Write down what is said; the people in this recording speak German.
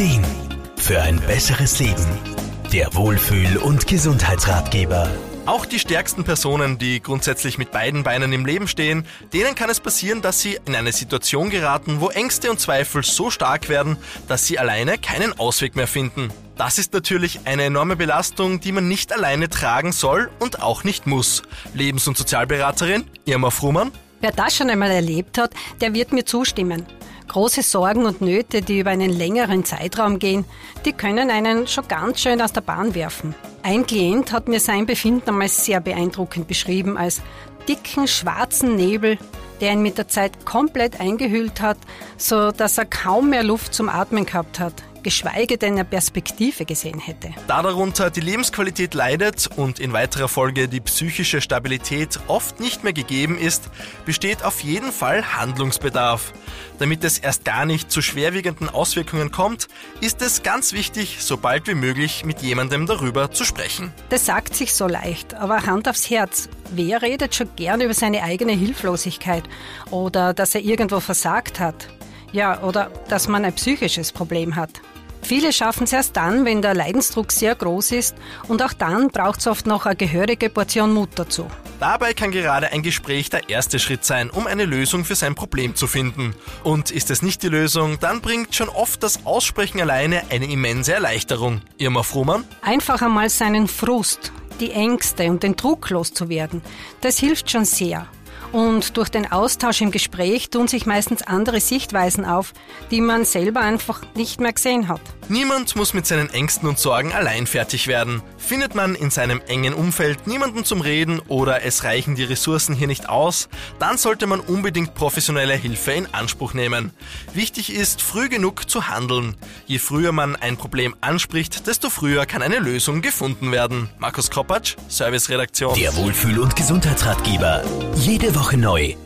Ideen für ein besseres Leben. Der Wohlfühl- und Gesundheitsratgeber. Auch die stärksten Personen, die grundsätzlich mit beiden Beinen im Leben stehen, denen kann es passieren, dass sie in eine Situation geraten, wo Ängste und Zweifel so stark werden, dass sie alleine keinen Ausweg mehr finden. Das ist natürlich eine enorme Belastung, die man nicht alleine tragen soll und auch nicht muss. Lebens- und Sozialberaterin Irma Frumann. Wer das schon einmal erlebt hat, der wird mir zustimmen. Große Sorgen und Nöte, die über einen längeren Zeitraum gehen, die können einen schon ganz schön aus der Bahn werfen. Ein Klient hat mir sein Befinden einmal sehr beeindruckend beschrieben als dicken schwarzen Nebel, der ihn mit der Zeit komplett eingehüllt hat, so dass er kaum mehr Luft zum Atmen gehabt hat geschweige denn eine Perspektive gesehen hätte. Da darunter die Lebensqualität leidet und in weiterer Folge die psychische Stabilität oft nicht mehr gegeben ist, besteht auf jeden Fall Handlungsbedarf. Damit es erst gar nicht zu schwerwiegenden Auswirkungen kommt, ist es ganz wichtig, so bald wie möglich mit jemandem darüber zu sprechen. Das sagt sich so leicht, aber Hand aufs Herz. Wer redet schon gern über seine eigene Hilflosigkeit oder dass er irgendwo versagt hat? Ja, oder dass man ein psychisches Problem hat. Viele schaffen es erst dann, wenn der Leidensdruck sehr groß ist und auch dann braucht es oft noch eine gehörige Portion Mut dazu. Dabei kann gerade ein Gespräch der erste Schritt sein, um eine Lösung für sein Problem zu finden. Und ist es nicht die Lösung, dann bringt schon oft das Aussprechen alleine eine immense Erleichterung. Irma Frumann? Einfach einmal seinen Frust, die Ängste und den Druck loszuwerden, das hilft schon sehr. Und durch den Austausch im Gespräch tun sich meistens andere Sichtweisen auf, die man selber einfach nicht mehr gesehen hat. Niemand muss mit seinen Ängsten und Sorgen allein fertig werden. Findet man in seinem engen Umfeld niemanden zum Reden oder es reichen die Ressourcen hier nicht aus, dann sollte man unbedingt professionelle Hilfe in Anspruch nehmen. Wichtig ist, früh genug zu handeln. Je früher man ein Problem anspricht, desto früher kann eine Lösung gefunden werden. Markus Kropatsch, Serviceredaktion. Der Wohlfühl- und Gesundheitsratgeber. Jede Woche neu